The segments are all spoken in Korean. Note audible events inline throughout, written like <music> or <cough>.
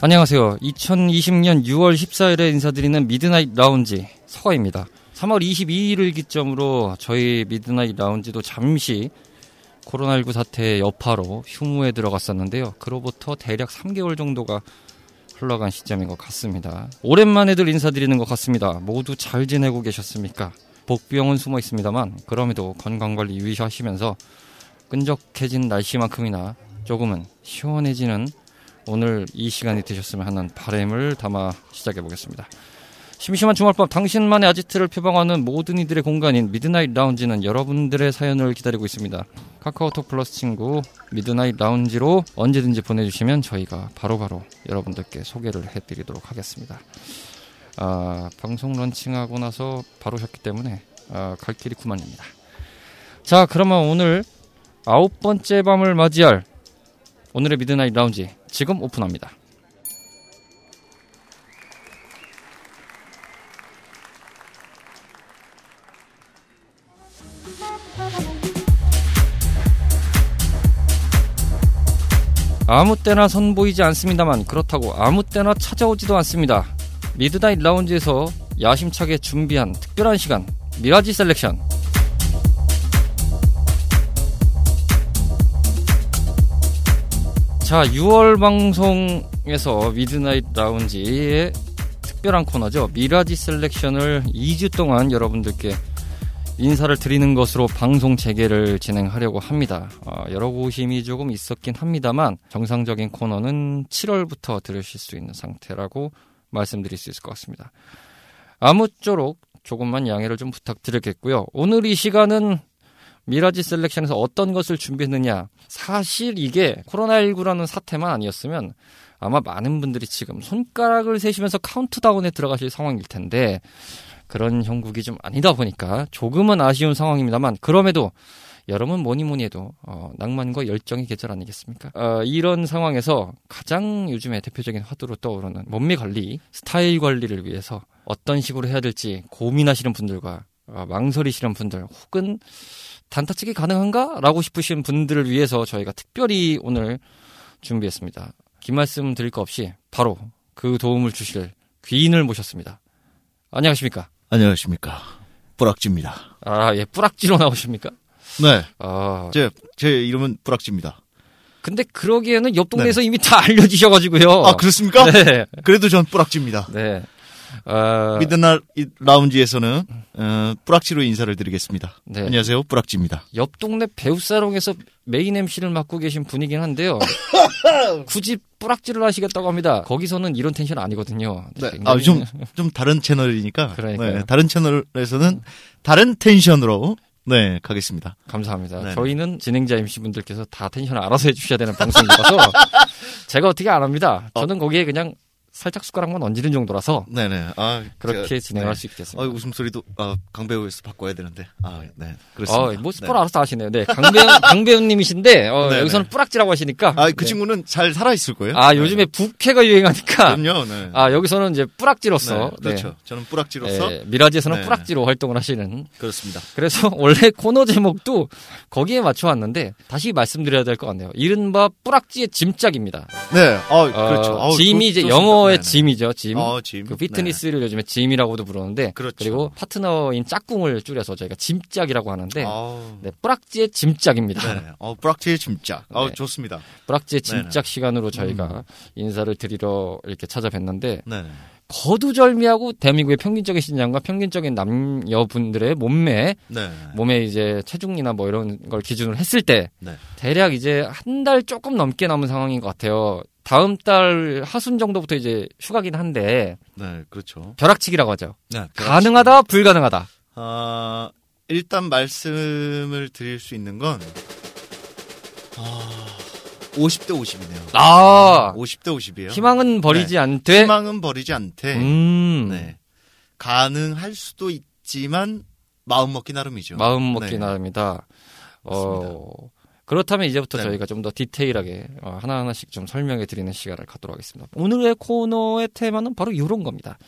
안녕하세요. 2020년 6월 14일에 인사드리는 미드나잇 라운지 서가입니다. 3월 22일을 기점으로 저희 미드나잇 라운지도 잠시 코로나19 사태의 여파로 휴무에 들어갔었는데요. 그로부터 대략 3개월 정도가 흘러간 시점인 것 같습니다. 오랜만에들 인사드리는 것 같습니다. 모두 잘 지내고 계셨습니까? 복병은 숨어 있습니다만 그럼에도 건강관리 유의하시면서 끈적해진 날씨만큼이나 조금은 시원해지는 오늘 이 시간이 되셨으면 하는 바램을 담아 시작해 보겠습니다. 심심한 주말밤 당신만의 아지트를 표방하는 모든 이들의 공간인 미드나잇 라운지는 여러분들의 사연을 기다리고 있습니다. 카카오톡 플러스 친구 미드나잇 라운지로 언제든지 보내주시면 저희가 바로바로 바로 여러분들께 소개를 해드리도록 하겠습니다. 아, 방송 런칭하고 나서 바로 쉬었기 때문에 아, 갈 길이 구만리입니다. 자, 그러면 오늘 아홉 번째 밤을 맞이할 오늘의 미드나잇 라운지 지금 오픈합니다. 아무 때나 선보이지 않습니다만 그렇다고 아무 때나 찾아오지도 않습니다. 미드나잇 라운지에서 야심차게 준비한 특별한 시간 미라지 셀렉션 자, 6월 방송에서 미드나잇 라운지의 특별한 코너죠. 미라지 셀렉션을 2주 동안 여러분들께 인사를 드리는 것으로 방송 재개를 진행하려고 합니다. 어, 여러 고심이 조금 있었긴 합니다만 정상적인 코너는 7월부터 들으실 수 있는 상태라고 말씀드릴 수 있을 것 같습니다. 아무쪼록 조금만 양해를 좀 부탁드리겠고요. 오늘 이 시간은 미라지 셀렉션에서 어떤 것을 준비했느냐. 사실 이게 코로나19라는 사태만 아니었으면 아마 많은 분들이 지금 손가락을 세시면서 카운트다운에 들어가실 상황일 텐데 그런 형국이 좀 아니다 보니까 조금은 아쉬운 상황입니다만 그럼에도 여러분 뭐니 뭐니 해도 어, 낭만과 열정의 계절 아니겠습니까? 어, 이런 상황에서 가장 요즘에 대표적인 화두로 떠오르는 몸매 관리, 스타일 관리를 위해서 어떤 식으로 해야 될지 고민하시는 분들과 어, 망설이시는 분들 혹은 단타치기 가능한가? 라고 싶으신 분들을 위해서 저희가 특별히 오늘 준비했습니다. 긴 말씀 드릴 거 없이 바로 그 도움을 주실 귀인을 모셨습니다. 안녕하십니까? 안녕하십니까. 뿌락지입니다. 아, 예, 뿌락지로 나오십니까? 네. 아. 제, 제 이름은 뿌락지입니다. 근데 그러기에는 옆 동네에서 네. 이미 다 알려지셔가지고요. 아, 그렇습니까? 네. 그래도 전 뿌락지입니다. 네. 어... 미드날 라운지에서는 어, 뿌락지로 인사를 드리겠습니다. 네. 안녕하세요, 뿌락지입니다. 옆 동네 배우사롱에서 main MC를 맡고 계신 분이긴 한데요. <laughs> 굳이 뿌락지를 하시겠다고 합니다. 거기서는 이런 텐션 아니거든요. 네. 네. 아, 좀, <laughs> 좀 다른 채널이니까. 네, 다른 채널에서는 다른 텐션으로 네, 가겠습니다. 감사합니다. 네네. 저희는 진행자 MC분들께서 다 텐션을 알아서 해주셔야 되는 방송이라서 <laughs> 제가 어떻게 안 합니다. 저는 어. 거기에 그냥 살짝 숟가락만 얹는 정도라서 네네 아 그렇게 진행할 네. 수 있겠습니다. 아, 웃음소리도 아, 강배우에서 바꿔야 되는데 아네 그렇습니다. 어, 뭐 스포를 네. 알아서 하시네요. 네 강배우 <laughs> 강배우님이신데 어, 여기서는 뿌락지라고 하시니까 아그 네. 친구는 잘 살아 있을 거예요. 아 요즘에 부캐가 유행하니까 그럼요. 네. 아 여기서는 이제 뿌락지로서 네, 그렇죠. 저는 뿌락지로서 미라지에서는 뿌락지로 활동을 하시는 그렇습니다. 그래서 <laughs> 원래 코너 제목도 거기에 맞춰 왔는데 다시 말씀드려야 될 것 같네요. 이른바 뿌락지의 짐짝입니다. 네, 아 그렇죠. 어, 짐이 이제 영어 네네. 짐이죠, 짐. 어, 짐. 그 피트니스를 네. 요즘에 짐이라고도 부르는데 그렇죠. 그리고 파트너인 짝꿍을 줄여서 저희가 짐짝이라고 하는데 어... 네, 뿌락지의 짐짝입니다. 네. 어, 뿌락지의 짐짝. 어, 좋습니다. 뿌락지의 짐짝 시간으로 저희가 음. 인사를 드리러 이렇게 찾아뵀는데 네네. 거두절미하고 대한민국의 평균적인 신장과 평균적인 남녀분들의 몸매, 네. 몸에 이제 체중이나 뭐 이런 걸 기준으로 했을 때 네. 대략 이제 한 달 조금 넘게 남은 상황인 것 같아요. 다음 달 하순 정도부터 이제 휴가긴 한데. 네, 그렇죠. 벼락치기라고 하죠. 네, 벼락치기. 가능하다, 불가능하다. 아, 일단 말씀을 드릴 수 있는 건 아, 50대 50이네요. 아, 50대 50이에요. 희망은 버리지 네. 않되 희망은 버리지 않되 음. 네. 가능할 수도 있지만 마음 먹기 나름이죠. 마음 먹기 네. 나름이다. 어, 그렇다면 이제부터 네. 저희가 좀 더 디테일하게 어, 하나하나씩 좀 설명해 드리는 시간을 갖도록 하겠습니다. 오늘의 코너의 테마는 바로 이런 겁니다.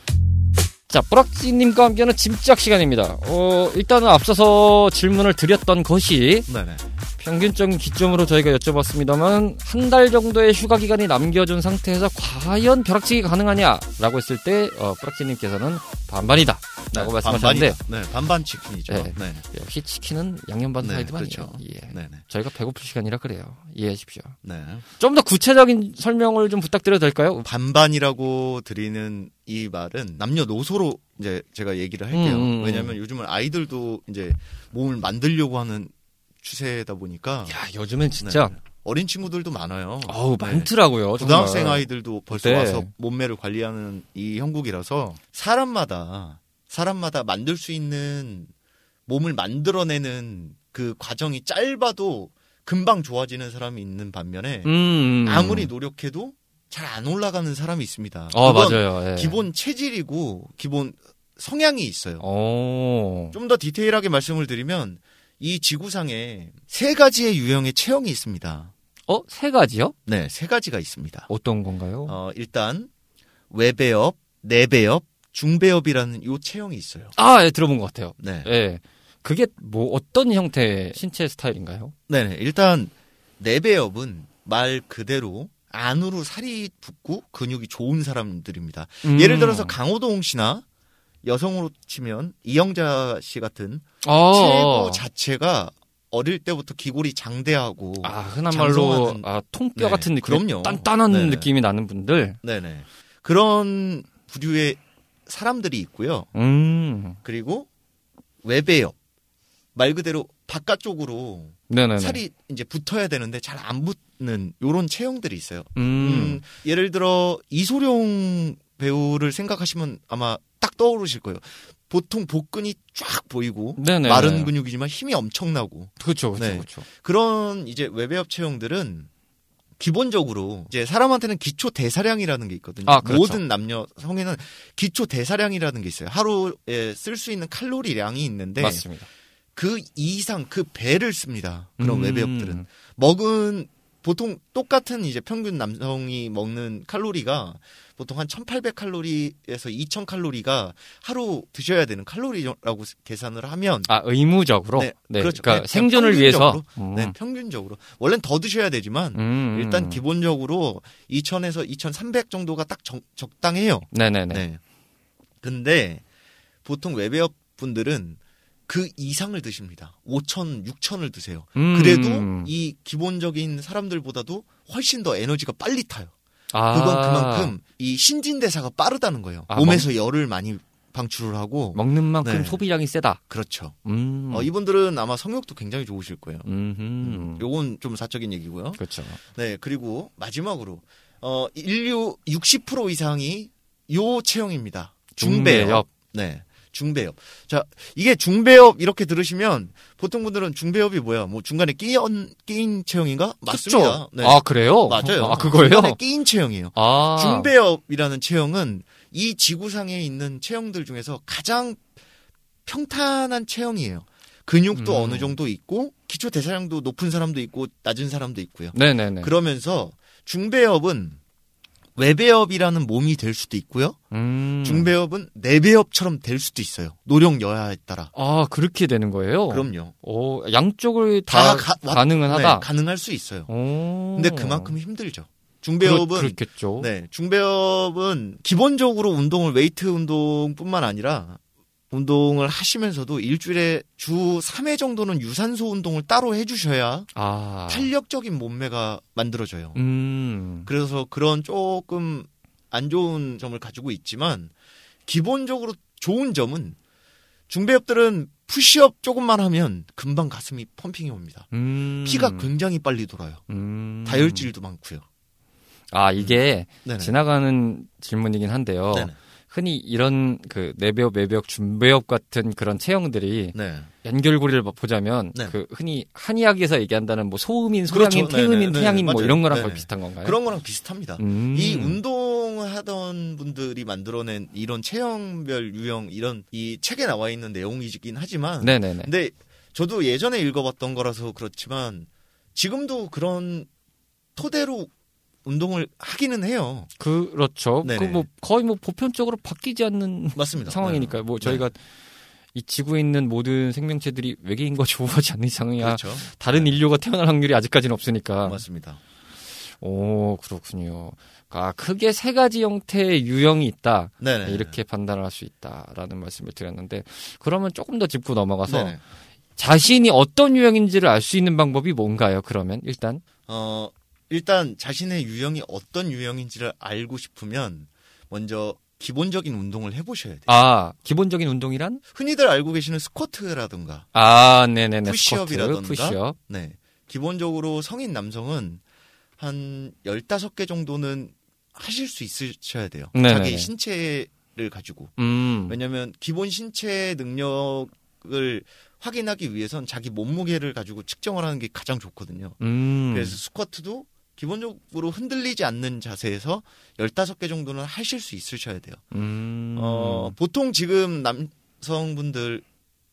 자, 뿌락지님과 함께하는 짐작 시간입니다. 어, 일단은 앞서서 질문을 드렸던 것이 네네. 평균적인 기점으로 저희가 여쭤봤습니다만 한 달 정도의 휴가 기간이 남겨준 상태에서 과연 벼락치기 가능하냐라고 했을 때 어, 뿌락지님께서는 반반이다. 라고 네, 말씀하셨는데 네, 반반 치킨이죠. 네, 네. 역시 치킨은 양념 반. 네, 그렇죠. 예. 네, 네. 저희가 배고플 시간이라 그래요. 이해해 주십시오. 네. 좀 더 구체적인 설명을 좀 부탁드려도 될까요? 반반이라고 드리는 이 말은 남녀노소로 이제 제가 얘기를 할게요. 음, 음, 음. 왜냐하면 요즘은 아이들도 이제 몸을 만들려고 하는 추세다 보니까. 야, 요즘엔 진짜. 네. 어린 친구들도 많아요. 어우, 네. 많더라고요. 고등학생 아이들도 벌써 네. 와서 몸매를 관리하는 이 형국이라서 사람마다, 사람마다 만들 수 있는 몸을 만들어내는 그 과정이 짧아도 금방 좋아지는 사람이 있는 반면에 음, 음, 음. 아무리 노력해도 잘 안 올라가는 사람이 있습니다. 어, 맞아요. 예. 기본 체질이고 기본 성향이 있어요. 좀 더 디테일하게 말씀을 드리면 이 지구상에 세 가지의 유형의 체형이 있습니다. 어? 세 가지요? 네, 세 가지가 있습니다. 어떤 건가요? 어, 일단 외배엽, 내배엽, 중배엽이라는 요 체형이 있어요. 아, 예, 들어본 것 같아요. 네. 예. 그게 뭐 어떤 형태의 신체 스타일인가요? 네, 일단 내배엽은 말 그대로 안으로 살이 붙고 근육이 좋은 사람들입니다. 음. 예를 들어서 강호동 씨나 여성으로 치면 이영자 씨 같은 아~ 체구 자체가 어릴 때부터 기골이 장대하고 아 흔한 말로 아 통뼈 네, 같은 느낌 그럼요. 단단한 네네. 느낌이 나는 분들 네네 그런 부류의 사람들이 있고요 음. 그리고 외배엽 말 그대로 바깥쪽으로 네네네. 살이 이제 붙어야 되는데 잘 안 붙는 요런 체형들이 있어요 음. 음, 예를 들어 이소룡 배우를 생각하시면 아마 딱 떠오르실 거예요. 보통 복근이 쫙 보이고 네네. 마른 근육이지만 힘이 엄청나고 그렇죠, 그렇죠, 네. 그렇죠. 그런 이제 외배합 체형들은 기본적으로 이제 사람한테는 기초 대사량이라는 게 있거든요. 아, 그렇죠. 모든 남녀 성에는 기초 대사량이라는 게 있어요. 하루에 쓸 수 있는 칼로리량이 있는데 맞습니다. 그 이상 그 배를 씁니다. 그런 음. 외배업들은 먹은 보통 똑같은 이제 평균 남성이 먹는 칼로리가 보통 한 1800칼로리에서 2000칼로리가 하루 드셔야 되는 칼로리라고 계산을 하면 아 의무적으로 네, 네. 그렇죠. 그러니까 네, 생존을 위해서 음. 네, 평균적으로 원래는 더 드셔야 되지만 음. 일단 기본적으로 2000에서 2300 정도가 딱 적, 적당해요. 네네네. 네. 근데 보통 외배업 분들은 그 이상을 드십니다. 5천, 6천을 드세요. 음. 그래도 이 기본적인 사람들보다도 훨씬 더 에너지가 빨리 타요. 아. 그건 그만큼 이 신진대사가 빠르다는 거예요. 아, 몸에서 먹... 열을 많이 방출을 하고 먹는 만큼 네. 소비량이 세다. 그렇죠. 음. 어, 이분들은 아마 성욕도 굉장히 좋으실 거예요. 음. 요건 좀 사적인 얘기고요. 그렇죠. 네, 그리고 마지막으로 어, 인류 60% 이상이 요 체형입니다. 중배업. 네. 중배업. 자, 이게 중배업 이렇게 들으시면 보통 분들은 중배업이 뭐야? 뭐 중간에 끼인 끼인 체형인가? 맞습니다. 네. 아 그래요? 맞아요. 아 그거예요? 중간에 끼인 체형이에요. 아. 중배업이라는 체형은 이 지구상에 있는 체형들 중에서 가장 평탄한 체형이에요. 근육도 음. 어느 정도 있고 기초 대사량도 높은 사람도 있고 낮은 사람도 있고요. 네네네. 그러면서 중배업은 외배업이라는 몸이 될 수도 있고요. 음. 중배업은 내배업처럼 될 수도 있어요. 노력 여하에 따라. 아 그렇게 되는 거예요? 그럼요. 오, 양쪽을 다, 다 가, 능은 하다. 네, 가능할 수 있어요. 오. 근데 그만큼 힘들죠. 중배업은 그렇, 겠죠 네, 중배업은 기본적으로 운동을 웨이트 운동뿐만 아니라 운동을 하시면서도 일주일에 주 3회 정도는 유산소 운동을 따로 해주셔야 아. 탄력적인 몸매가 만들어져요. 음. 그래서 그런 조금 안 좋은 점을 가지고 있지만 기본적으로 좋은 점은 중배업들은 푸시업 조금만 하면 금방 가슴이 펌핑이 옵니다. 음. 피가 굉장히 빨리 돌아요. 음. 다혈질도 많고요. 아 이게 음. 지나가는 질문이긴 한데요. 네네. 흔히 이런 그 내배업, 외배업, 준배업 같은 그런 체형들이 네. 연결고리를 보자면 네. 그 흔히 한의학에서 얘기한다는 뭐 소음인, 소양인, 그렇죠. 태음인, 태양인 뭐 이런 거랑 거의 비슷한 건가요? 그런 거랑 비슷합니다. 음. 이 운동을 하던 분들이 만들어낸 이런 체형별 유형 이런 이 책에 나와 있는 내용이긴 하지만 네네네. 근데 저도 예전에 읽어봤던 거라서 그렇지만 지금도 그런 토대로 운동을 하기는 해요. 그렇죠. 그 뭐 거의 뭐 보편적으로 바뀌지 않는 맞습니다. 상황이니까요. 뭐 네. 저희가 네. 이 지구에 있는 모든 생명체들이 외계인과 조우하지 않는 이상이야. 그렇죠. 다른 네. 인류가 태어날 확률이 아직까지는 없으니까. 맞습니다. 오 그렇군요. 아 크게 세 가지 형태의 유형이 있다. 네네. 이렇게 판단할 수 있다라는 말씀을 드렸는데 그러면 조금 더 짚고 넘어가서 네네. 자신이 어떤 유형인지를 알 수 있는 방법이 뭔가요? 그러면 일단 어 일단 자신의 유형이 어떤 유형인지를 알고 싶으면 먼저 기본적인 운동을 해보셔야 돼요. 아, 기본적인 운동이란? 흔히들 알고 계시는 스쿼트라든가. 아, 네네네. 푸시업이라든가. 푸시업. 네. 기본적으로 성인 남성은 한 15개 정도는 하실 수 있으셔야 돼요. 네네네. 자기 신체를 가지고. 음. 왜냐면 기본 신체 능력을 확인하기 위해선 자기 몸무게를 가지고 측정을 하는 게 가장 좋거든요. 음. 그래서 스쿼트도 기본적으로 흔들리지 않는 자세에서 15개 정도는 하실 수 있으셔야 돼요. 음. 어, 보통 지금 남성분들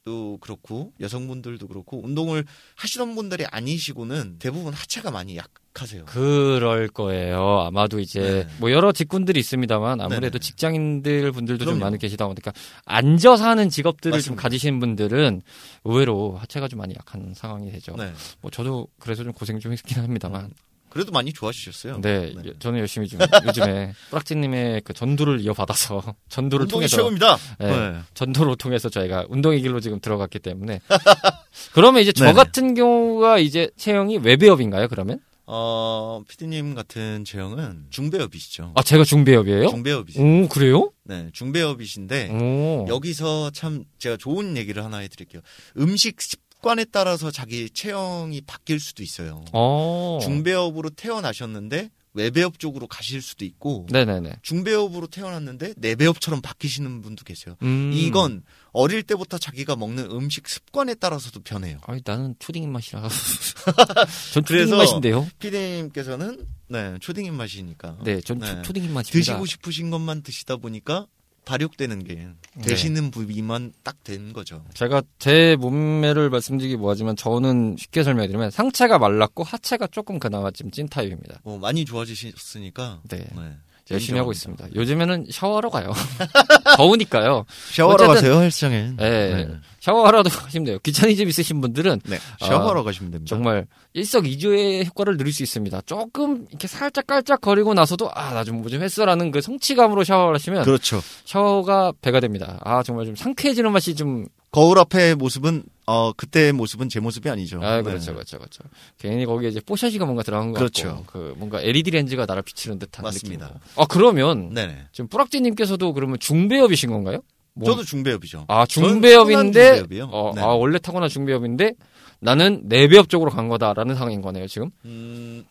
도 그렇고 여성분들도 그렇고 운동을 하시던 분들이 아니시고는 대부분 하체가 많이 약하세요. 그럴 거예요. 아마도 이제 네. 뭐 여러 직군들이 있습니다만 아무래도 네네. 직장인들 분들도 그럼요. 좀 많이 계시다 보니까 앉아서 하는 직업들을 맞습니다. 좀 가지신 분들은 의외로 하체가 좀 많이 약한 상황이 되죠. 네. 뭐 저도 그래서 좀 고생 좀 했긴 합니다만. 음. 그래도 많이 좋아지셨어요. 네, 네. 저는 열심히 좀 요즘에 <laughs> 뿌락지님의 그 전도를 이어받아서 <laughs> 전도를 통해서 최고입니다. 네, 네. 전도를 통해서 저희가 운동의 길로 지금 들어갔기 때문에 <laughs> 그러면 이제 저 네. 같은 경우가 이제 체형이 외배업인가요? 그러면? 어, 피디님 같은 체형은 중배업이시죠. 아, 제가 중배업이에요? 중배업이죠. 오, 그래요? 네, 중배업이신데 오. 여기서 참 제가 좋은 얘기를 하나 해드릴게요. 음식 습관에 따라서 자기 체형이 바뀔 수도 있어요. 오. 어. 중배업으로 태어나셨는데 외배업 쪽으로 가실 수도 있고 네네네. 중배업으로 태어났는데 내배업처럼 바뀌시는 분도 계세요. 음. 이건 어릴 때부터 자기가 먹는 음식 습관에 따라서도 변해요. 아니 나는 초딩 입맛이라 <laughs> 전 초딩 입맛인데요. 피디님께서는 네 초딩 입맛이니까 네전 네. 초딩 입맛입니다. 드시고 싶으신 것만 드시다 보니까 발육되는 게 되시는 네. 부위만 딱 된 거죠. 제가 제 몸매를 말씀드리기 뭐하지만 저는 쉽게 설명드리면 상체가 말랐고 하체가 조금 그나마 좀찐 타입입니다. 뭐 많이 좋아지셨으니까. 네. 네. 열심히 하고 있습니다. 요즘에는 샤워하러 가요. <laughs> 더우니까요. 샤워하러 가세요, 헬스장에. 네. 네. 샤워하러도 가시면 돼요. 귀차니즘 있으신 분들은 네. 샤워하러 아, 가시면 됩니다. 정말 일석이조의 효과를 누릴 수 있습니다. 조금 이렇게 살짝 깔짝 거리고 나서도 아, 나 좀 뭐좀 했어라는 그 성취감으로 샤워를 하시면 그렇죠. 샤워가 배가 됩니다. 아, 정말 좀 상쾌해지는 맛이 좀 거울 앞의 모습은 어 그때의 모습은 제 모습이 아니죠. 아 그렇죠, 네. 그렇죠, 그렇죠. 괜히 거기에 이제 뽀샤시가 뭔가 들어간 거 그렇죠. 같고, 그 뭔가 LED 렌즈가 나를 비치는 듯한 맞습니다. 느낌. 아 그러면 네네. 지금 뿌락지님께서도 그러면 중배업이신 건가요? 뭐... 저도 중배업이죠. 아 중배업인데, 어, 네. 아 원래 타고난 중배업인데 나는 내배업 쪽으로 간 거다라는 상황인 거네요 지금. 음,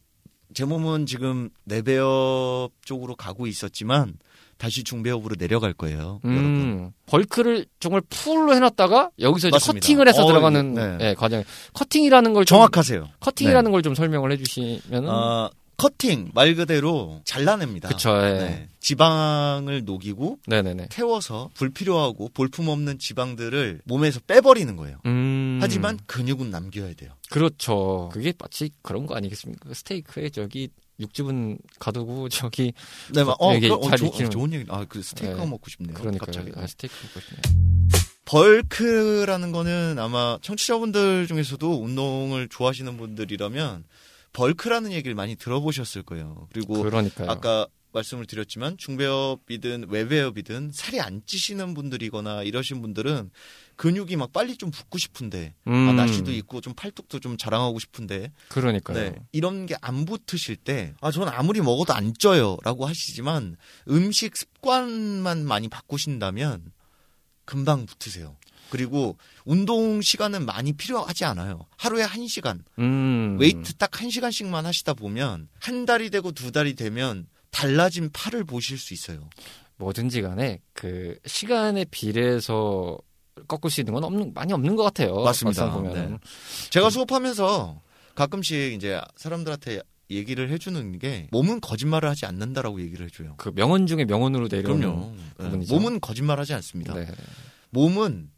제 몸은 지금 내배업 쪽으로 가고 있었지만 다시 중배업으로 내려갈 거예요. 음, 여러분. bulk를 정말 full로 해놨다가 여기서 이제 커팅을 해서 어, 들어가는 네. 네, 과정. 커팅이라는 걸 정확하세요. 커팅이라는 네. 걸좀 설명을 해주시면. 어, 커팅 말 그대로 잘라냅니다. 그쵸. 예. 네. 지방을 녹이고 네네네. 태워서 불필요하고 볼품 없는 지방들을 몸에서 빼버리는 거예요. 음... 하지만 근육은 남겨야 돼요. 그렇죠. 그게 마치 그런 거 아니겠습니까? 스테이크에 저기 육즙은 가두고 <laughs> 저기 네, 막, 어, 그럼, 어, 조, 어, 좋은 얘기. 아, 그 스테이크 네. 먹고 싶네요. 그러니까 아, 스테이크 먹고 싶네요. 벌크라는 거는 아마 청취자분들 중에서도 운동을 좋아하시는 분들이라면 벌크라는 얘기를 많이 들어보셨을 거예요. 그리고 그러니까요. 아까 말씀을 드렸지만 중배업이든 외배업이든 살이 안 찌시는 분들이거나 이러신 분들은 근육이 막 빨리 좀 붙고 싶은데 아, 음. 아, 나시도 있고 좀 팔뚝도 좀 자랑하고 싶은데 그러니까요. 네, 이런 게 안 붙으실 때 아 저는 아무리 먹어도 안 쪄요라고 하시지만 음식 습관만 많이 바꾸신다면 금방 붙으세요. 그리고 운동 시간은 많이 필요하지 않아요. 하루에 한 시간. 음. 웨이트 딱 한 시간씩만 하시다 보면 한 달이 되고 두 달이 되면 달라진 팔을 보실 수 있어요. 뭐든지 간에 그 시간에 비례해서 꺾을 수 있는 건 없는 많이 없는 것 같아요. 맞습니다. 보면 네. 제가 수업하면서 가끔씩 이제 사람들한테 얘기를 해주는 게 몸은 거짓말을 하지 않는다라고 얘기를 해줘요. 그 명언 중에 명언으로 내려오는 네. 몸은 거짓말하지 않습니다. 네. 몸은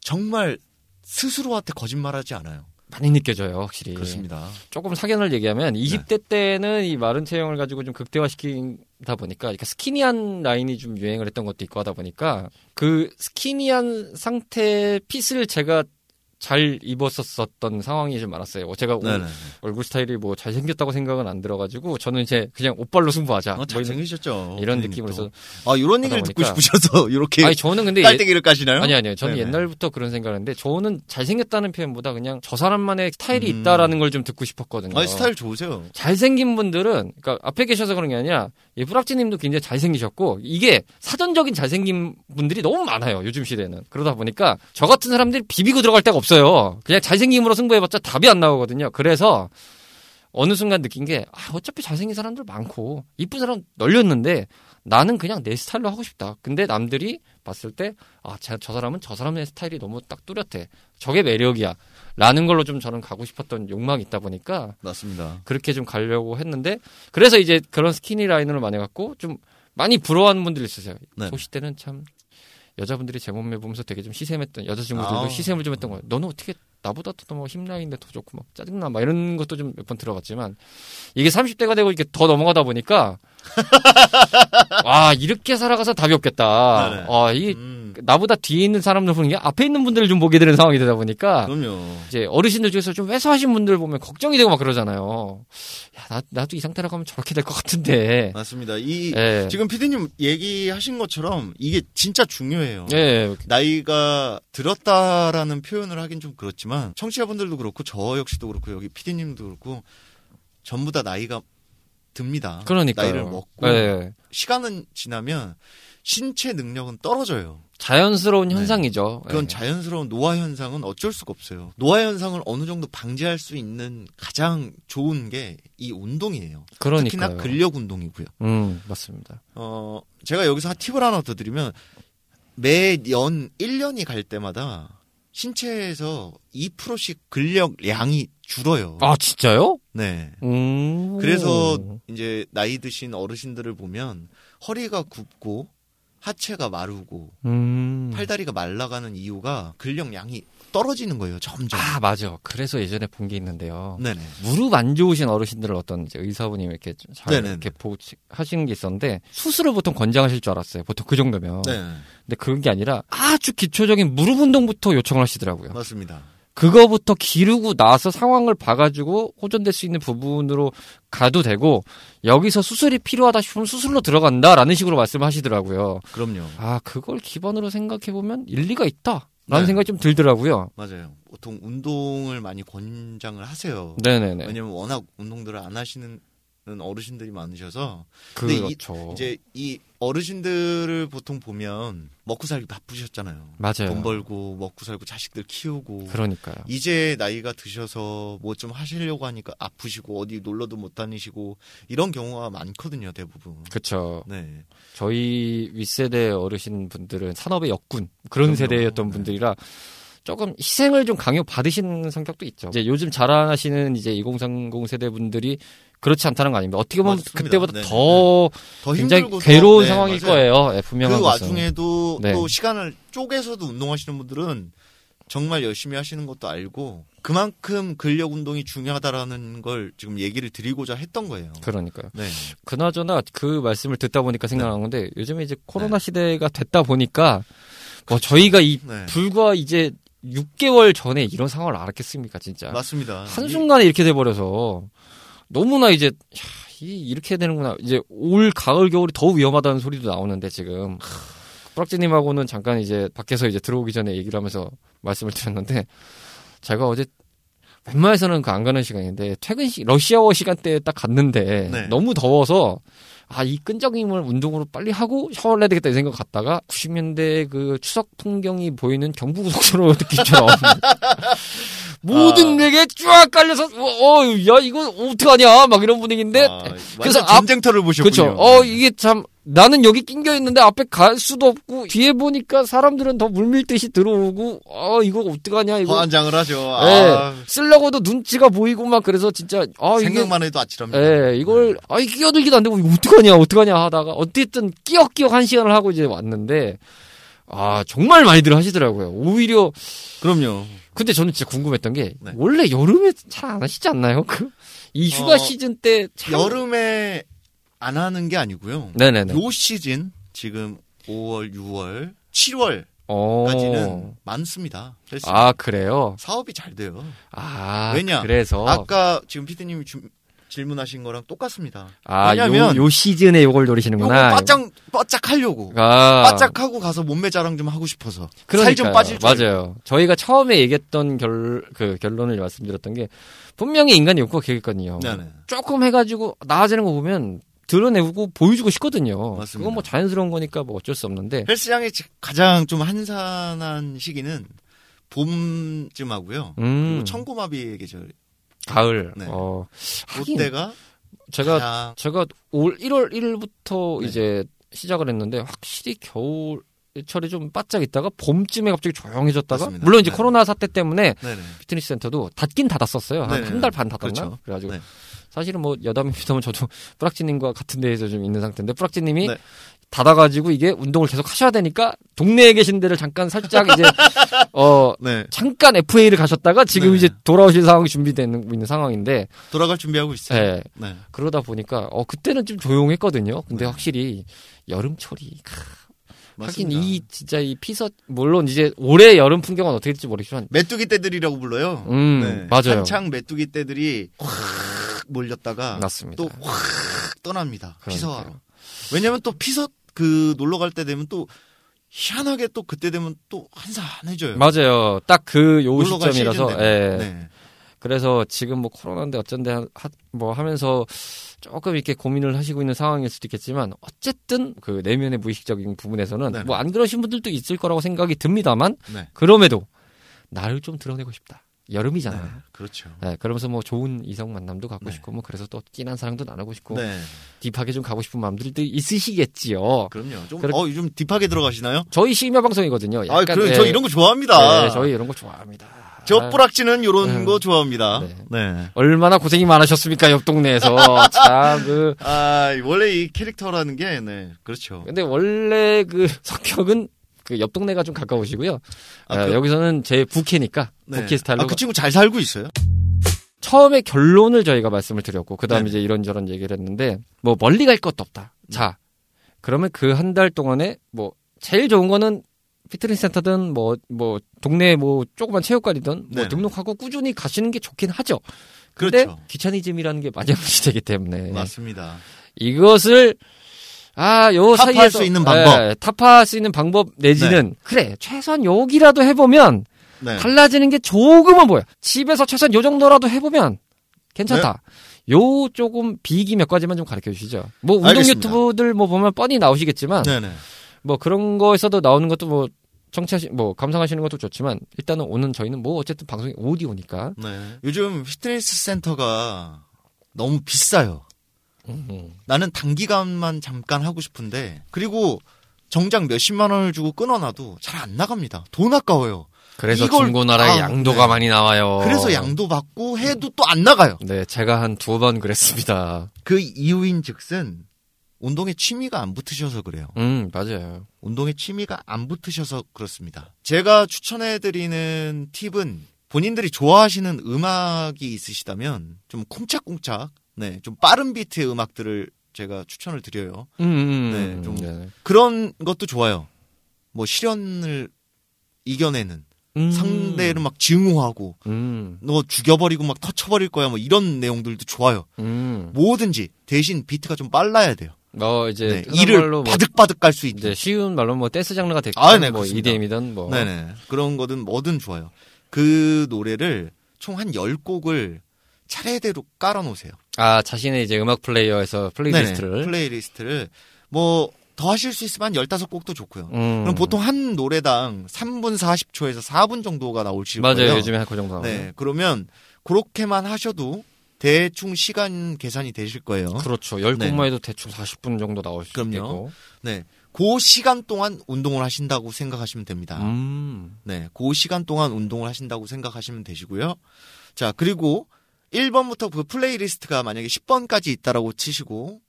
정말 스스로한테 거짓말하지 않아요. 많이 느껴져요, 확실히. 그렇습니다. 조금 사견을 얘기하면 20대 네. 때는 이 마른 체형을 가지고 좀 극대화시키다 보니까 그러니까 스키니한 라인이 좀 유행을 했던 것도 있고 하다 보니까 그 스키니한 상태 핏을 제가 잘 입었었던 상황이 좀 많았어요. 제가 네네. 얼굴 스타일이 뭐 잘생겼다고 생각은 안 들어가지고 저는 이제 그냥 옷발로 승부하자. 어, 뭐 잘생기셨죠. 이런 느낌으로 해서 아 이런 얘기를 듣고 싶으셔서 <laughs> 이렇게 아니 저는 근데 깔때기를 까시나요? 아니 아니요. 저는 네네. 옛날부터 그런 생각을 했는데 저는 잘생겼다는 표현보다 그냥 저 사람만의 스타일이 음. 있다라는 걸 좀 듣고 싶었거든요. 아니 스타일 좋으세요. 잘생긴 분들은 그러니까 앞에 계셔서 그런 게 아니라 예, 뿌락지님도 굉장히 잘생기셨고 이게 사전적인 잘생긴 분들이 너무 많아요. 요즘 시대는 그러다 보니까 저 같은 사람들이 비비고 들어갈 데가 없어요. 없어요. 그냥 잘생김으로 승부해봤자 답이 안 나오거든요. 그래서 어느 순간 느낀 게 아, 어차피 잘생긴 사람들 많고 이쁜 사람 널렸는데 나는 그냥 내 스타일로 하고 싶다. 근데 남들이 봤을 때 아, 저 사람은 저 사람의 스타일이 너무 딱 뚜렷해. 저게 매력이야. 라는 걸로 좀 저는 가고 싶었던 욕망이 있다 보니까 맞습니다. 그렇게 좀 가려고 했는데 그래서 이제 그런 스키니 라인으로 많이 갖고 좀 많이 부러워하는 분들이 있으세요. 네. 소시 때는 참 여자분들이 제 몸매 보면서 되게 좀 시샘했던 여자친구들도 아. 시샘을 좀 했던 거예요. 너는 어떻게 나보다 더뭐 힘라인데 더 좋고 막 짜증나 막 이런 것도 좀 몇 번 들어봤지만 이게 30대가 되고 이렇게 더 넘어가다 보니까 와 <laughs> 이렇게 살아가서 답이 없겠다. 네네. 아, 이 음. 나보다 뒤에 있는 사람들 보는 게 앞에 있는 분들을 좀 보게 되는 상황이 되다 보니까 그럼요. 이제 어르신들 중에서 좀 왜소하신 분들 보면 걱정이 되고 막 그러잖아요. 야, 나, 나도 이 상태로 가면 저렇게 될 것 같은데. 맞습니다. 이 네. 지금 피디님 얘기하신 것처럼 이게 진짜 중요해요. 네. 나이가 들었다라는 표현을 하긴 좀 그렇지만 청취자분들도 그렇고 저 역시도 그렇고 여기 피디님도 그렇고 전부 다 나이가 듭니다. 그러니까 나이를 먹고 네. 시간은 지나면 신체 능력은 떨어져요. 자연스러운 네. 현상이죠. 그건 네. 자연스러운 노화 현상은 어쩔 수가 없어요. 노화 현상을 어느 정도 방지할 수 있는 가장 좋은 게 이 운동이에요. 그러니까요. 특히나 근력 운동이고요. 음, 맞습니다. 어, 제가 여기서 팁을 하나 더 드리면 매년 1년이 갈 때마다 신체에서 2%씩 근력량이 줄어요. 아, 진짜요? 네. 음. 그래서 이제 나이 드신 어르신들을 보면 허리가 굽고 하체가 마르고 음. 팔다리가 말라가는 이유가 근력량이 떨어지는 거예요, 점점. 아, 맞아. 그래서 예전에 본 게 있는데요. 네네. 무릎 안 좋으신 어르신들을 어떤 이제 의사분이 이렇게 잘 네네. 이렇게 보 하시는 게 있었는데 수술을 보통 권장하실 줄 알았어요. 보통 그 정도면. 네. 근데 그런 게 아니라 아주 기초적인 무릎 운동부터 요청을 하시더라고요. 맞습니다. 그거부터 기르고 나서 상황을 봐가지고 호전될 수 있는 부분으로 가도 되고 여기서 수술이 필요하다 싶으면 수술로 들어간다라는 식으로 말씀하시더라고요. 그럼요. 아 그걸 기반으로 생각해 보면 일리가 있다. 라는 네. 생각이 좀 들더라고요. 맞아요. 보통 운동을 많이 권장을 하세요. 네네네. 왜냐면 워낙 운동들을 안 하시는 어르신들이 많으셔서. 근데 그렇죠. 이, 이제 이 어르신들을 보통 보면 먹고 살기 바쁘셨잖아요. 맞아요. 돈 벌고 먹고 살고 자식들 키우고. 그러니까요. 이제 나이가 드셔서 뭐 좀 하시려고 하니까 아프시고 어디 놀러도 못 다니시고 이런 경우가 많거든요, 대부분. 그렇죠. 네. 저희 윗세대 어르신 분들은 산업의 역군 그런 그럼요. 세대였던 네. 분들이라 조금 희생을 좀 강요 받으시는 성격도 있죠. 이제 요즘 자라나시는 이제 2030 세대 분들이 그렇지 않다는 거 아닙니다. 어떻게 보면 맞습니다. 그때보다 네네. 더, 더 굉장히 괴로운 네, 상황일 맞아요. 거예요. 네, 분명한 그 것은. 와중에도 네. 또 시간을 쪼개서도 운동하시는 분들은 정말 열심히 하시는 것도 알고 그만큼 근력 운동이 중요하다라는 걸 지금 얘기를 드리고자 했던 거예요. 그러니까요. 네. 그나저나 그 말씀을 듣다 보니까 생각난 네. 건데 요즘에 이제 코로나 네. 시대가 됐다 보니까 뭐 저희가 이 네. 불과 이제 6개월 전에 이런 상황을 알았겠습니까, 진짜. 맞습니다. 한순간에 이렇게 돼버려서 너무나 이제 야, 이렇게 해야 되는구나. 이제 올 가을 겨울이 더 위험하다는 소리도 나오는데 지금 뿌락지님하고는 잠깐 이제 밖에서 이제 들어오기 전에 얘기를 하면서 말씀을 드렸는데 제가 어제 웬만해서는 그 안 가는 시간인데 퇴근 시 러시아워 시간대에 딱 갔는데 네. 너무 더워서 아, 이 끈적임을 운동으로 빨리 하고 샤워를 해야 되겠다 이 생각 갔다가 90년대 그 추석 풍경이 보이는 경부고속도로 <laughs> 느낌처럼 모든 내게 아. 쫙 깔려서 어, 어, 야 이거 어떡하냐 막 이런 분위기인데 아, 그래서 전쟁터를 보셨군요. 그렇죠. 어 이게 참 나는 여기 낑겨 있는데 앞에 갈 수도 없고 뒤에 보니까 사람들은 더 물밀듯이 들어오고 어 이거 어떡하냐 이거 환장을 하죠. 네, 아. 쓰려고도 눈치가 보이고 막 그래서 진짜 아 생각만 해도 아찔합니다. 예, 이걸 네. 아 끼어들기도 안 되고 이거 어떡하냐 어떡하냐 하다가 어쨌든 끼역끼역 한 시간을 하고 이제 왔는데 아 정말 많이들 하시더라고요. 오히려 그럼요. 근데 저는 진짜 궁금했던 게 네. 원래 여름에 잘 안 하시지 않나요? 그 이 휴가 어, 시즌 때 참... 여름에 안 하는 게 아니고요. 네네네. 요 시즌 지금 5월, 6월, 7월 까지는 많습니다. 아 그래요? 사업이 잘 돼요. 아 왜냐? 그래서 아까 지금 피디님이 주, 질문하신 거랑 똑같습니다. 아, 왜냐면 요, 요 시즌에 요걸 노리시는구나. 바짝 바짝 하려고. 아. 바짝하고 가서 몸매 자랑 좀 하고 싶어서. 살 좀 빠질 줄. 맞아요. 저희가 처음에 얘기했던 결 그 결론을 말씀드렸던 게 분명히 인간이 욕구가 계획거든요. 네네. 조금 해가지고 나아지는 거 보면 드러내고 보여주고 싶거든요. 맞습니다. 그건 뭐 자연스러운 거니까 뭐 어쩔 수 없는데. 헬스장이 가장 좀 한산한 시기는 봄쯤하고요. 음. 그리고 청고마비의 계절. 가을. 네. 어. 그때가 제가 가장... 제가 올 1월 1일부터 네. 이제 시작을 했는데 확실히 겨울 철이 좀 바짝 있다가 봄쯤에 갑자기 조용해졌다가 맞습니다. 물론 이제 네. 코로나 사태 때문에 네네. 피트니스 센터도 닫긴 닫았었어요. 한한달반 닫았나? 그렇죠. 그래가지고 네. 사실은 뭐 여담입니다만 <laughs> 저도 뿌락지님과 같은 데에서 좀 있는 상태인데 뿌락지님이 네. 닫아가지고 이게 운동을 계속 하셔야 되니까 동네에 계신 데를 잠깐 살짝 이제 <laughs> 어 네. 잠깐 FA를 가셨다가 지금 네. 이제 돌아오실 상황이 준비되는 있는 상황인데 돌아갈 준비하고 있어요. 네. 네. 그러다 보니까 어 그때는 좀 조용했거든요. 근데 네. 확실히 여름철이 하긴 이 진짜 이 피서 물론 이제 올해 여름 풍경은 어떻게 될지 모르겠지만 메뚜기 떼들이라고 불러요. 음 네. 맞아요. 한창 메뚜기 떼들이 확 몰렸다가 맞습니다. 또확 떠납니다. 피서하러. 왜냐면 또 피서 그 놀러 갈 때 되면 또 희한하게 또 그때 되면 또 한산해져요. 맞아요. 딱 그 요 시점이라서. 예. 네. 그래서 지금 뭐 코로나인데 어쩐데 하, 뭐 하면서 조금 이렇게 고민을 하시고 있는 상황일 수도 있겠지만 어쨌든 그 내면의 무의식적인 부분에서는 뭐안 그러신 분들도 있을 거라고 생각이 듭니다만 네. 그럼에도 나를 좀 드러내고 싶다. 여름이잖아요. 네, 그렇죠. 네, 그러면서 뭐 좋은 이성 만남도 갖고 네. 싶고 뭐 그래서 또 진한 사랑도 나누고 싶고 네. 딥하게 좀 가고 싶은 마음들도 있으시겠지요. 그럼요. 좀, 그렇... 어, 요즘 딥하게 들어가시나요? 저희 심야 방송이거든요. 약간, 아, 그래, 저 네. 이런 거 좋아합니다. 네, 저희 이런 거 좋아합니다. 저 뿌락지는 이런 네. 거 좋아합니다. 네. 네. 얼마나 고생이 많으셨습니까 옆 동네에서 <laughs> 참 그. 아 원래 이 캐릭터라는 게 네. 그렇죠. 근데 원래 그 성격은 그 옆 동네가 좀 가까우시고요. 아, 아, 그... 여기서는 제 부캐니까 네. 부캐 스타일로. 아, 그 친구 잘 살고 있어요? 처음에 결론을 저희가 말씀을 드렸고 그다음에 네. 이제 이런저런 얘기를 했는데 뭐 멀리 갈 것도 없다. 네. 자 그러면 그 한 달 동안에 뭐 제일 좋은 거는 피트니스 센터든 뭐 뭐 동네 뭐 조그만 체육관이든 뭐 네. 등록하고 꾸준히 가시는 게 좋긴 하죠. 근데 그렇죠. 귀차니즘이라는 게 마지못이 <laughs> 되기 때문에 맞습니다. 이것을 아, 요 사이에서 수 있는 방법. 예, 타파할 수 있는 방법 내지는 네. 그래 최소한 여기라도 해보면 네. 달라지는 게 조금은 보여. 집에서 최소한 요 정도라도 해보면 괜찮다. 네. 요 조금 비기 몇 가지만 좀 가르쳐 주시죠. 뭐 운동 알겠습니다. 유튜브들 뭐 보면 뻔히 나오시겠지만 네네. 뭐 그런 거에서도 나오는 것도 뭐 청취하시 뭐 감상하시는 것도 좋지만 일단은 오는 저희는 뭐 어쨌든 방송이 오디오니까. 네. 요즘 피트니스 센터가 너무 비싸요. 나는 단기간만 잠깐 하고 싶은데 그리고 정작 몇십만 원을 주고 끊어놔도 잘 안 나갑니다. 돈 아까워요. 그래서 중고나라에 아, 양도가 네. 많이 나와요. 그래서 양도 받고 해도 또 안 나가요. 네, 제가 한 두 번 그랬습니다. 그 이유인 즉슨 운동에 취미가 안 붙으셔서 그래요. 음, 맞아요. 운동에 취미가 안 붙으셔서 그렇습니다. 제가 추천해드리는 팁은 본인들이 좋아하시는 음악이 있으시다면 좀 쿵짝쿵짝 네, 좀 빠른 비트의 음악들을 제가 추천을 드려요. 음, 음, 음 네, 좀 네. 그런 것도 좋아요. 뭐 시련을 이겨내는 음. 상대를 막 증오하고 음. 너 죽여버리고 막 터쳐버릴 거야 뭐 이런 내용들도 좋아요. 음. 뭐든지 대신 비트가 좀 빨라야 돼요. 어 이제 네, 이를 뭐 바득바득 갈 수 있는 쉬운 말로 뭐 댄스 장르가 됐건 아, 네, 뭐 그렇습니다. EDM이든 뭐 네네 그런 거든 뭐든 좋아요. 그 노래를 총한 10곡을 차례대로 깔아놓으세요. 아 자신의 이제 음악 플레이어에서 playlist를 네네, playlist를 뭐 더 하실 수 있으면 15곡도 좋고요. 음. 그럼 보통 한 노래당 3분 40초에서 4분 정도가 나올실 맞아요. 거예요. 요즘에 그 정도 네. 그러면 그렇게만 하셔도 대충 시간 계산이 되실 거예요. 그렇죠. 10곡만 해도 대충 40분 정도 나올 수 그럼요. 있고. 네. 그 시간 동안 운동을 하신다고 생각하시면 됩니다. 음. 네. 그 시간 동안 운동을 하신다고 생각하시면 되시고요. 자, 그리고 1번부터 그 playlist가 만약에 10번까지 있다라고 치시고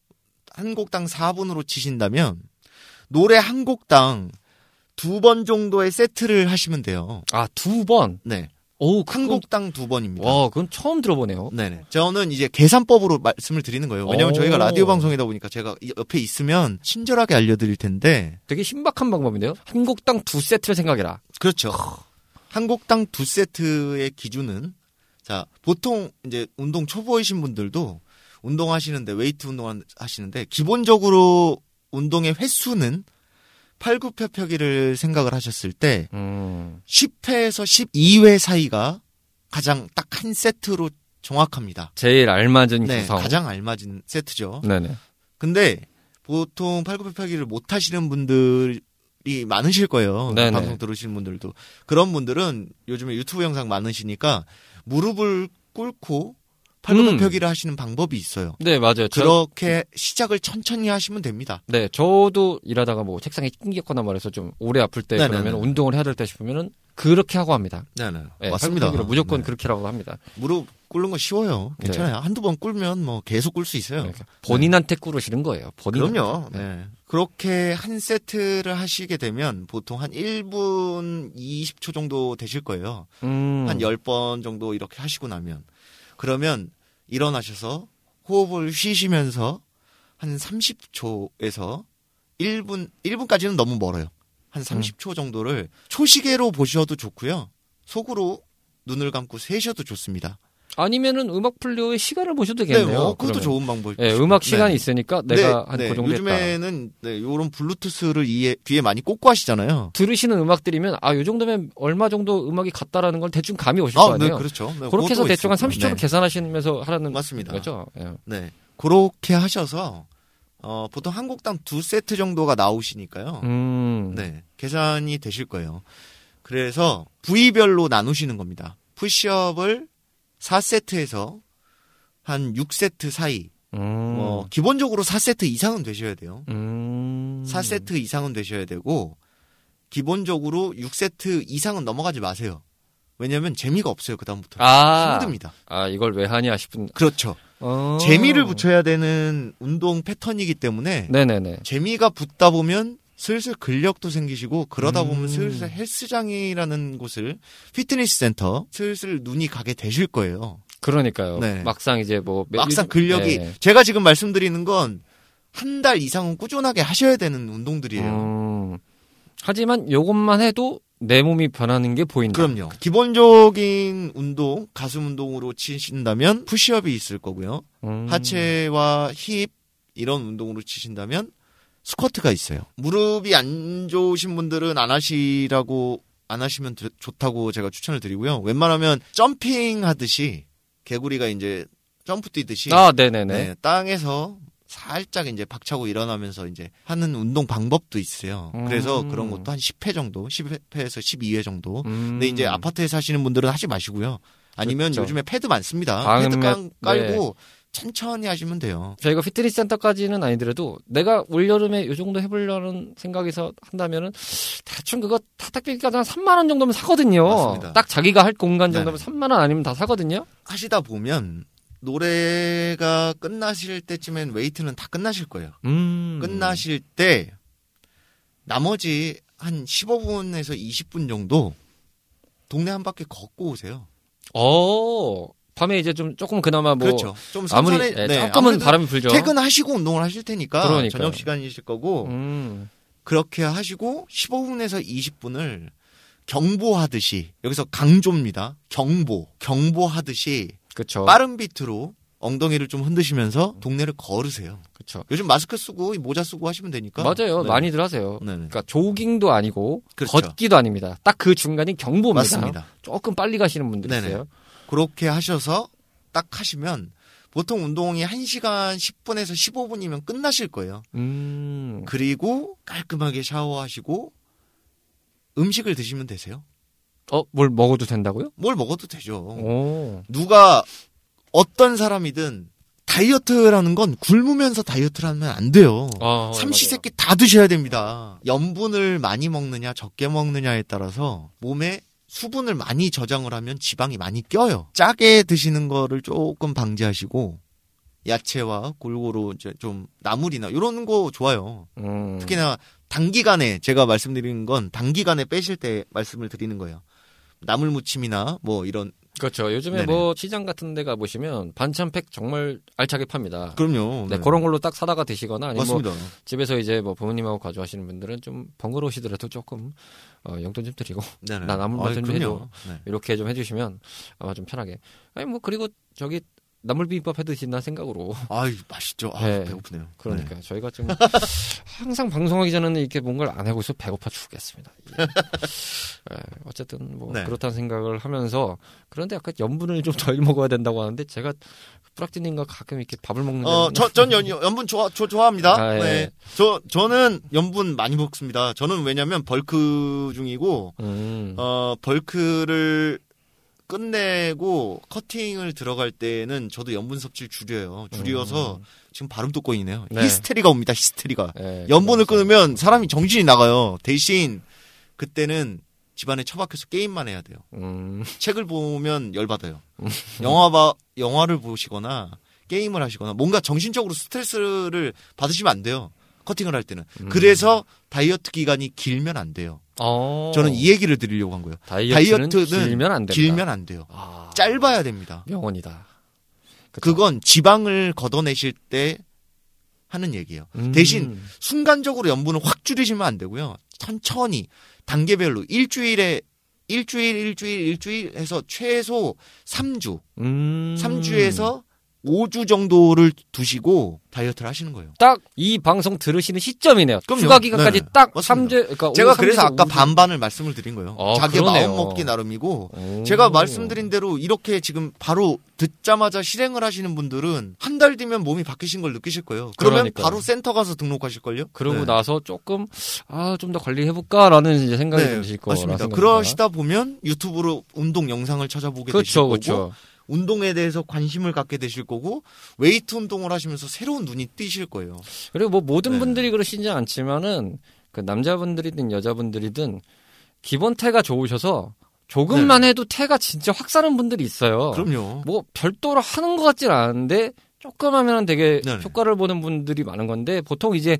한 곡당 4분으로 치신다면 노래 한 곡당 두 번 정도의 세트를 하시면 돼요. 아, 두 번? 네. 오, 한 곡당 두 번입니다. 와, 그건 처음 들어보네요. 네네. 저는 이제 계산법으로 말씀을 드리는 거예요. 왜냐면 오. 저희가 라디오 방송이다 보니까 제가 이- 옆에 있으면 친절하게 알려드릴 텐데. 되게 신박한 방법인데요. 한 곡당 두 세트를 생각해라. 그렇죠. 한 곡당 두 세트의 기준은 자, 보통 이제 운동 초보이신 분들도 운동하시는데 웨이트 운동 하시는데 기본적으로 운동의 횟수는 팔굽혀펴기를 생각을 하셨을 때 음. 10회에서 12회 사이가 가장 딱 한 세트로 정확합니다. 제일 알맞은 네, 구성. 가장 알맞은 세트죠. 네네. 근데 보통 팔굽혀펴기를 못 하시는 분들 이 많으실 거예요. 네네. 방송 들으시는 분들도 그런 분들은 요즘에 유튜브 영상 많으시니까 무릎을 꿇고 팔굽혀펴기를 하시는 방법이 있어요. 네, 맞아요. 저, 그렇게 시작을 천천히 하시면 됩니다. 네, 저도 일하다가 뭐 책상에 낑겼거나 말해서 좀 오래 아플 때 네네네. 그러면 운동을 해야 될 때 싶으면은 그렇게 하고 합니다. 네, 네. 네, 맞습니다. 무조건 네. 그렇게라고 합니다. 무릎 꿇는 거 쉬워요. 괜찮아요. 한두 번 꿇으면 뭐 계속 꿇을 수 있어요. 그러니까 본인한테 꾸르시는 거예요. 본인. 그럼요. 네. 그렇게 한 세트를 하시게 되면 보통 한 1분 20초 정도 되실 거예요. 음. 한 10번 정도 이렇게 하시고 나면. 그러면 일어나셔서 호흡을 쉬시면서 한 30초에서 1분, 1분까지는 너무 멀어요. 한 30초 정도를 초시계로 보셔도 좋고요. 속으로 눈을 감고 세셔도 좋습니다. 아니면은 음악 플레이어의 시간을 보셔도 되겠네요. 네, 뭐 그것도 그러면. 좋은 방법이죠. 예, 음악 시간이 네. 있으니까 내가 한 네, 그 정도 했다. 요즘에는 네, 요런 블루투스를 이에, 뒤에 많이 꽂고 하시잖아요. 들으시는 음악들이면 아, 요 정도면 얼마 정도 음악이 같다라는 걸 대충 감이 오실 아, 거 아니에요. 네, 그렇죠. 네, 그렇게 해서 대충 한 있습니다. 30초로 네. 계산하시면서 하라는 맞습니다. 거죠. 예. 네. 그렇게 하셔서 어, 보통 한 곡당 두 세트 정도가 나오시니까요. 음. 네. 계산이 되실 거예요. 그래서 부위별로 나누시는 겁니다. 푸시업을 4세트에서 한 6세트 사이. 음. 뭐 기본적으로 4세트 이상은 되셔야 돼요. 음. 4세트 이상은 되셔야 되고 기본적으로 6세트 이상은 넘어가지 마세요. 왜냐면 재미가 없어요. 그다음부터. 아. 힘듭니다. 아, 이걸 왜 하냐 싶은. 그렇죠. 어. 재미를 붙여야 되는 운동 패턴이기 때문에 네네네. 재미가 붙다 보면 슬슬 근력도 생기시고 그러다 음. 보면 슬슬 헬스장이라는 곳을 피트니스 센터 슬슬 눈이 가게 되실 거예요. 그러니까요. 네. 막상 이제 뭐 매- 막상 근력이 네. 제가 지금 말씀드리는 건 한 달 이상은 꾸준하게 하셔야 되는 운동들이에요. 음. 하지만 요것만 해도 내 몸이 변하는 게 보인다. 그럼요. 기본적인 운동, 가슴 운동으로 치신다면 푸시업이 있을 거고요. 음. 하체와 힙 이런 운동으로 치신다면 스쿼트가 있어요. 무릎이 안 좋으신 분들은 안 하시라고 안 하시면 드- 좋다고 제가 추천을 드리고요. 웬만하면 jumping 하듯이 개구리가 이제 점프 뛰듯이 아, 네네네. 네, 땅에서 살짝 이제 박차고 일어나면서 이제 하는 운동 방법도 있어요. 그래서 음. 그런 것도 한 10회 정도, 10회에서 12회 정도. 음. 근데 이제 아파트에 사시는 분들은 하지 마시고요. 아니면 그렇죠. 요즘에 패드 많습니다. 방음 패드 깡- 몇- 깔고 천천히 하시면 돼요. 저희가 피트니스 센터까지는 아니더라도 내가 올여름에 요 정도 해보려는 생각에서 한다면은 대충 그거 택배비까지 한 3만 원 정도면 사거든요. 맞습니다. 딱 자기가 할 공간 정도면 네. 3만 원 안이면 다 사거든요. 하시다 보면 노래가 끝나실 때쯤엔 웨이트는 다 끝나실 거예요. 음. 끝나실 때 나머지 한 15분에서 20분 정도 동네 한 바퀴 걷고 오세요. 어. 밤에 이제 좀 조금 그나마 뭐 그렇죠. 좀 아무리 선선해, 예, 네, 조금은 바람이 불죠. 퇴근하시고 운동을 하실 테니까 그러니까요. 저녁 시간이실 거고 음. 그렇게 하시고 15분에서 20분을 경보하듯이 여기서 강조입니다. 경보, 경보하듯이 그렇죠. 빠른 비트로 엉덩이를 좀 흔드시면서 동네를 걸으세요. 그렇죠. 요즘 마스크 쓰고 모자 쓰고 하시면 되니까. 맞아요. 네. 많이들 하세요. 네네. 그러니까 조깅도 아니고 그렇죠. 걷기도 아닙니다. 딱 그 중간이 경보입니다. 맞습니다. 조금 빨리 가시는 분들 네네. 있어요. 그렇게 하셔서 딱 하시면 보통 운동이 1시간 10분에서 15분이면 끝나실 거예요. 음. 그리고 깔끔하게 샤워하시고 음식을 드시면 되세요. 어, 뭘 먹어도 된다고요? 뭘 먹어도 되죠. 오. 누가 어떤 사람이든 다이어트라는 건 굶으면서 다이어트를 하면 안 돼요. 아, 삼시세끼 다 드셔야 됩니다. 염분을 많이 먹느냐 적게 먹느냐에 따라서 몸에 수분을 많이 저장을 하면 지방이 많이 껴요. 짜게 드시는 거를 조금 방지하시고 야채와 골고루 이제 좀 나물이나 이런 거 좋아요. 음. 특히나 단기간에 제가 말씀드리는 건 단기간에 빼실 때 말씀을 드리는 거예요. 나물 무침이나 뭐 이런 그렇죠. 요즘에 네네. 뭐 시장 같은 데 가 보시면 반찬팩 정말 알차게 팝니다. 그럼요. 네, 네. 그런 걸로 딱 사다가 드시거나 아니면 뭐 집에서 이제 뭐 부모님하고 가져가시는 분들은 좀 번거로우시더라도 조금 어, 용돈 좀 드리고 <laughs> 네네. 나 나물 맛좀 해줘. 네. 이렇게 좀 해주시면 아마 좀 편하게. 아니 뭐 그리고 저기 나물비빔밥 해드신다 생각으로. 아 맛있죠. 아, 네. 배고프네요. 그러니까 네. 저희가 좀 <laughs> 항상 방송하기 전에는 이렇게 뭔가를 안 하고 있어 배고파 죽겠습니다. 네, 어쨌든 뭐 네. 그렇다는 생각을 하면서 그런데 약간 염분을 좀 덜 먹어야 된다고 하는데 제가 프락티님과 가끔 이렇게 밥을 먹는. 어, 저, 전 연, 염분 좋아, 저, 좋아합니다. 아, 예. 네. 저, 저는 염분 많이 먹습니다. 저는 왜냐면 벌크 중이고, 음. 어, 벌크를 끝내고 커팅을 들어갈 때는 저도 염분 섭취를 줄여요. 줄여서 음. 지금 발음도 꼬이네요. 네. 히스테리가 옵니다. 히스테리가. 네, 염분을 끊으면 사람이 정신이 나가요. 대신 그때는 집안에 처박혀서 게임만 해야 돼요. 음. 책을 보면 열받아요. 음. 영화 봐 영화를 보시거나 게임을 하시거나 뭔가 정신적으로 스트레스를 받으시면 안 돼요. 커팅을 할 때는. 음. 그래서 다이어트 기간이 길면 안 돼요. 어. 저는 이 얘기를 드리려고 한 거예요. 다이어트는, 다이어트는 길면 안. 길면 안 돼요. 아. 짧아야 됩니다. 명언이다. 그쵸? 그건 지방을 걷어내실 때 하는 얘기예요. 음. 대신 순간적으로 염분을 확 줄이시면 안 되고요. 천천히 단계별로 일주일에 일주일 일주일 일주일 해서 최소 3주. 음. 3주에서 5주 정도를 두시고 다이어트를 하시는 거예요. 딱 이 방송 들으시는 시점이네요. 그럼요. 휴가 기간까지 네. 딱 맞습니다. 3주 그러니까 제가 5, 그래서 아까 5주. 반반을 말씀을 드린 거예요. 아, 자기 마음 먹기 나름이고 오. 제가 말씀드린 대로 이렇게 지금 바로 듣자마자 실행을 하시는 분들은 한 달 뒤면 몸이 바뀌신 걸 느끼실 거예요. 그러면 그러니까요. 바로 센터 가서 등록하실 걸요. 그러고 네. 나서 조금 아 좀 더 관리해 볼까라는 생각이 네, 드실 거라 맞습니다. 그러시다 보면 유튜브로 운동 영상을 찾아보게 그렇죠, 되실 거고 그렇죠. 운동에 대해서 관심을 갖게 되실 거고 웨이트 운동을 하시면서 새로운 눈이 띄실 거예요. 그리고 뭐 모든 네. 분들이 그러시지 않지만은 그 남자분들이든 여자분들이든 기본 태가 좋으셔서 조금만 네. 해도 태가 진짜 확 사는 분들이 있어요. 그럼요. 뭐 별도로 하는 것 같진 않은데 조금 하면 되게 네 효과를 보는 분들이 많은 건데 보통 이제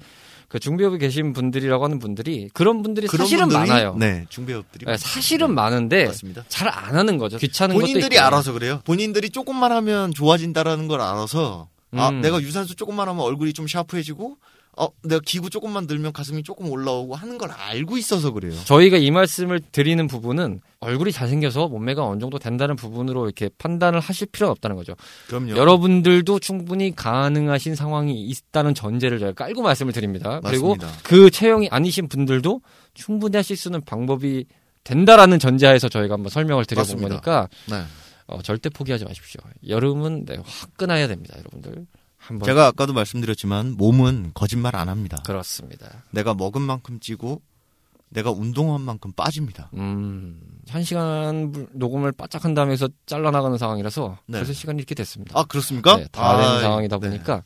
그 중배업에 계신 분들이라고 하는 분들이 그런 분들이 그런 사실은 분들이, 많아요. 네, 중배업들이 네, 사실은 많은데 잘 안 하는 거죠. 귀찮은 본인들이 알아서 그래요. 본인들이 조금만 하면 좋아진다라는 걸 알아서 아, 음. 내가 유산소 조금만 하면 얼굴이 좀 샤프해지고 어, 내가 기구 조금만 들면 가슴이 조금 올라오고 하는 걸 알고 있어서 그래요. 저희가 이 말씀을 드리는 부분은 얼굴이 잘생겨서 몸매가 어느 정도 된다는 부분으로 이렇게 판단을 하실 필요는 없다는 거죠. 그럼요. 여러분들도 충분히 가능하신 상황이 있다는 전제를 저희가 깔고 말씀을 드립니다. 맞습니다. 그리고 그 체형이 아니신 분들도 충분히 하실 수 있는 방법이 된다라는 전제하에서 저희가 한번 설명을 드려본 맞습니다. 거니까 네. 어, 절대 포기하지 마십시오. 여름은 네, 화끈해야 됩니다, 여러분들. 한번 제가 아까도 말씀드렸지만 몸은 거짓말 안 합니다. 그렇습니다. 내가 먹은 만큼 찌고 내가 운동한 만큼 빠집니다. 음, 한 시간 녹음을 바짝 한 다음에 서 잘라나가는 상황이라서 네. 그래서 시간이 이렇게 됐습니다. 아 그렇습니까? 네, 다된 아, 상황이다 네. 보니까 네.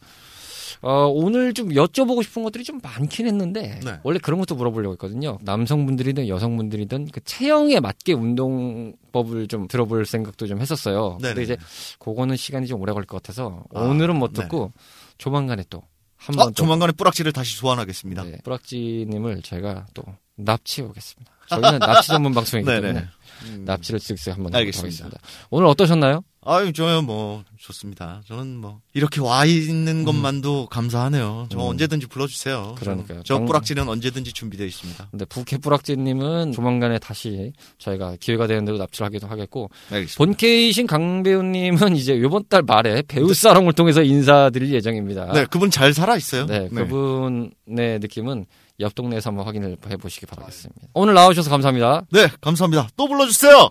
어, 오늘 좀 여쭤보고 싶은 것들이 좀 많긴 했는데 네. 원래 그런 것도 물어보려고 했거든요. 남성분들이든 여성분들이든 그 체형에 맞게 운동법을 좀 들어볼 생각도 좀 했었어요. 네네. 근데 이제 그거는 시간이 좀 오래 걸릴 것 같아서 아, 오늘은 못 듣고 네. 조만간에 또 한번 아, 조만간에 뿌락지를 다시 소환하겠습니다. 네, 뿌락지님을 제가 또 납치해 오겠습니다. 저희는 납치 전문 방송이기 <laughs> 때문에 음. 납치를 쓱쓱 한번 해보겠습니다. 오늘 어떠셨나요? 아유, 저요, 뭐, 좋습니다. 저는 뭐, 이렇게 와 있는 음. 것만도 감사하네요. 저 음. 언제든지 불러주세요. 그러니까요. 저 뿌락지는 언제든지 준비되어 있습니다. 근데 부캐 뿌락지님은 조만간에 다시 저희가 기회가 되는 대로 납치를 하기도 하겠고. 알겠습니다. 본캐이신 강배우님은 이제 이번 달 말에 배우 사롱을 통해서 인사드릴 예정입니다. 네, 그분 잘 살아있어요. 네, 네. 그분의 느낌은 옆 동네에서 한번 확인을 해보시기 바라겠습니다. 오늘 나와주셔서 감사합니다. 네, 감사합니다. 또 불러주세요!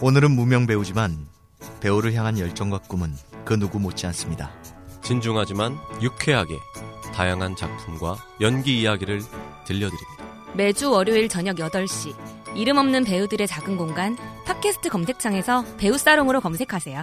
오늘은 무명 배우지만 배우를 향한 열정과 꿈은 그 누구 못지 않습니다. 진중하지만 유쾌하게 다양한 작품과 연기 이야기를 들려드립니다. 매주 월요일 저녁 8시 이름 없는 배우들의 작은 공간 팟캐스트 검색창에서 배우 사롱으로 검색하세요.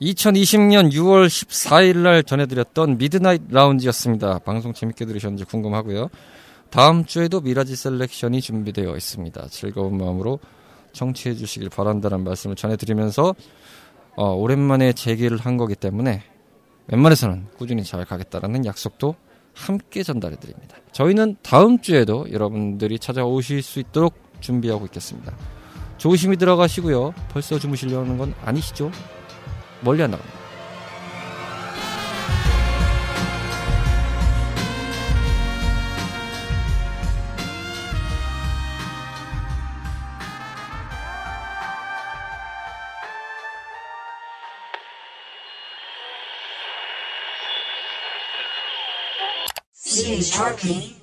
2020년 6월 14일 날 전해드렸던 미드나잇 라운지였습니다. 방송 재밌게 들으셨는지 궁금하고요. 다음 주에도 미라지 셀렉션이 준비되어 있습니다. 즐거운 마음으로 청취해 주시길 바란다는 말씀을 전해드리면서 어, 오랜만에 재개를 한 거기 때문에 웬만해서는 꾸준히 잘 가겠다라는 약속도 함께 전달해 드립니다. 저희는 다음 주에도 여러분들이 찾아오실 수 있도록 준비하고 있겠습니다. 조심히 들어가시고요. 벌써 주무시려는 건 아니시죠? 멀리 안 나갑니다. CHRP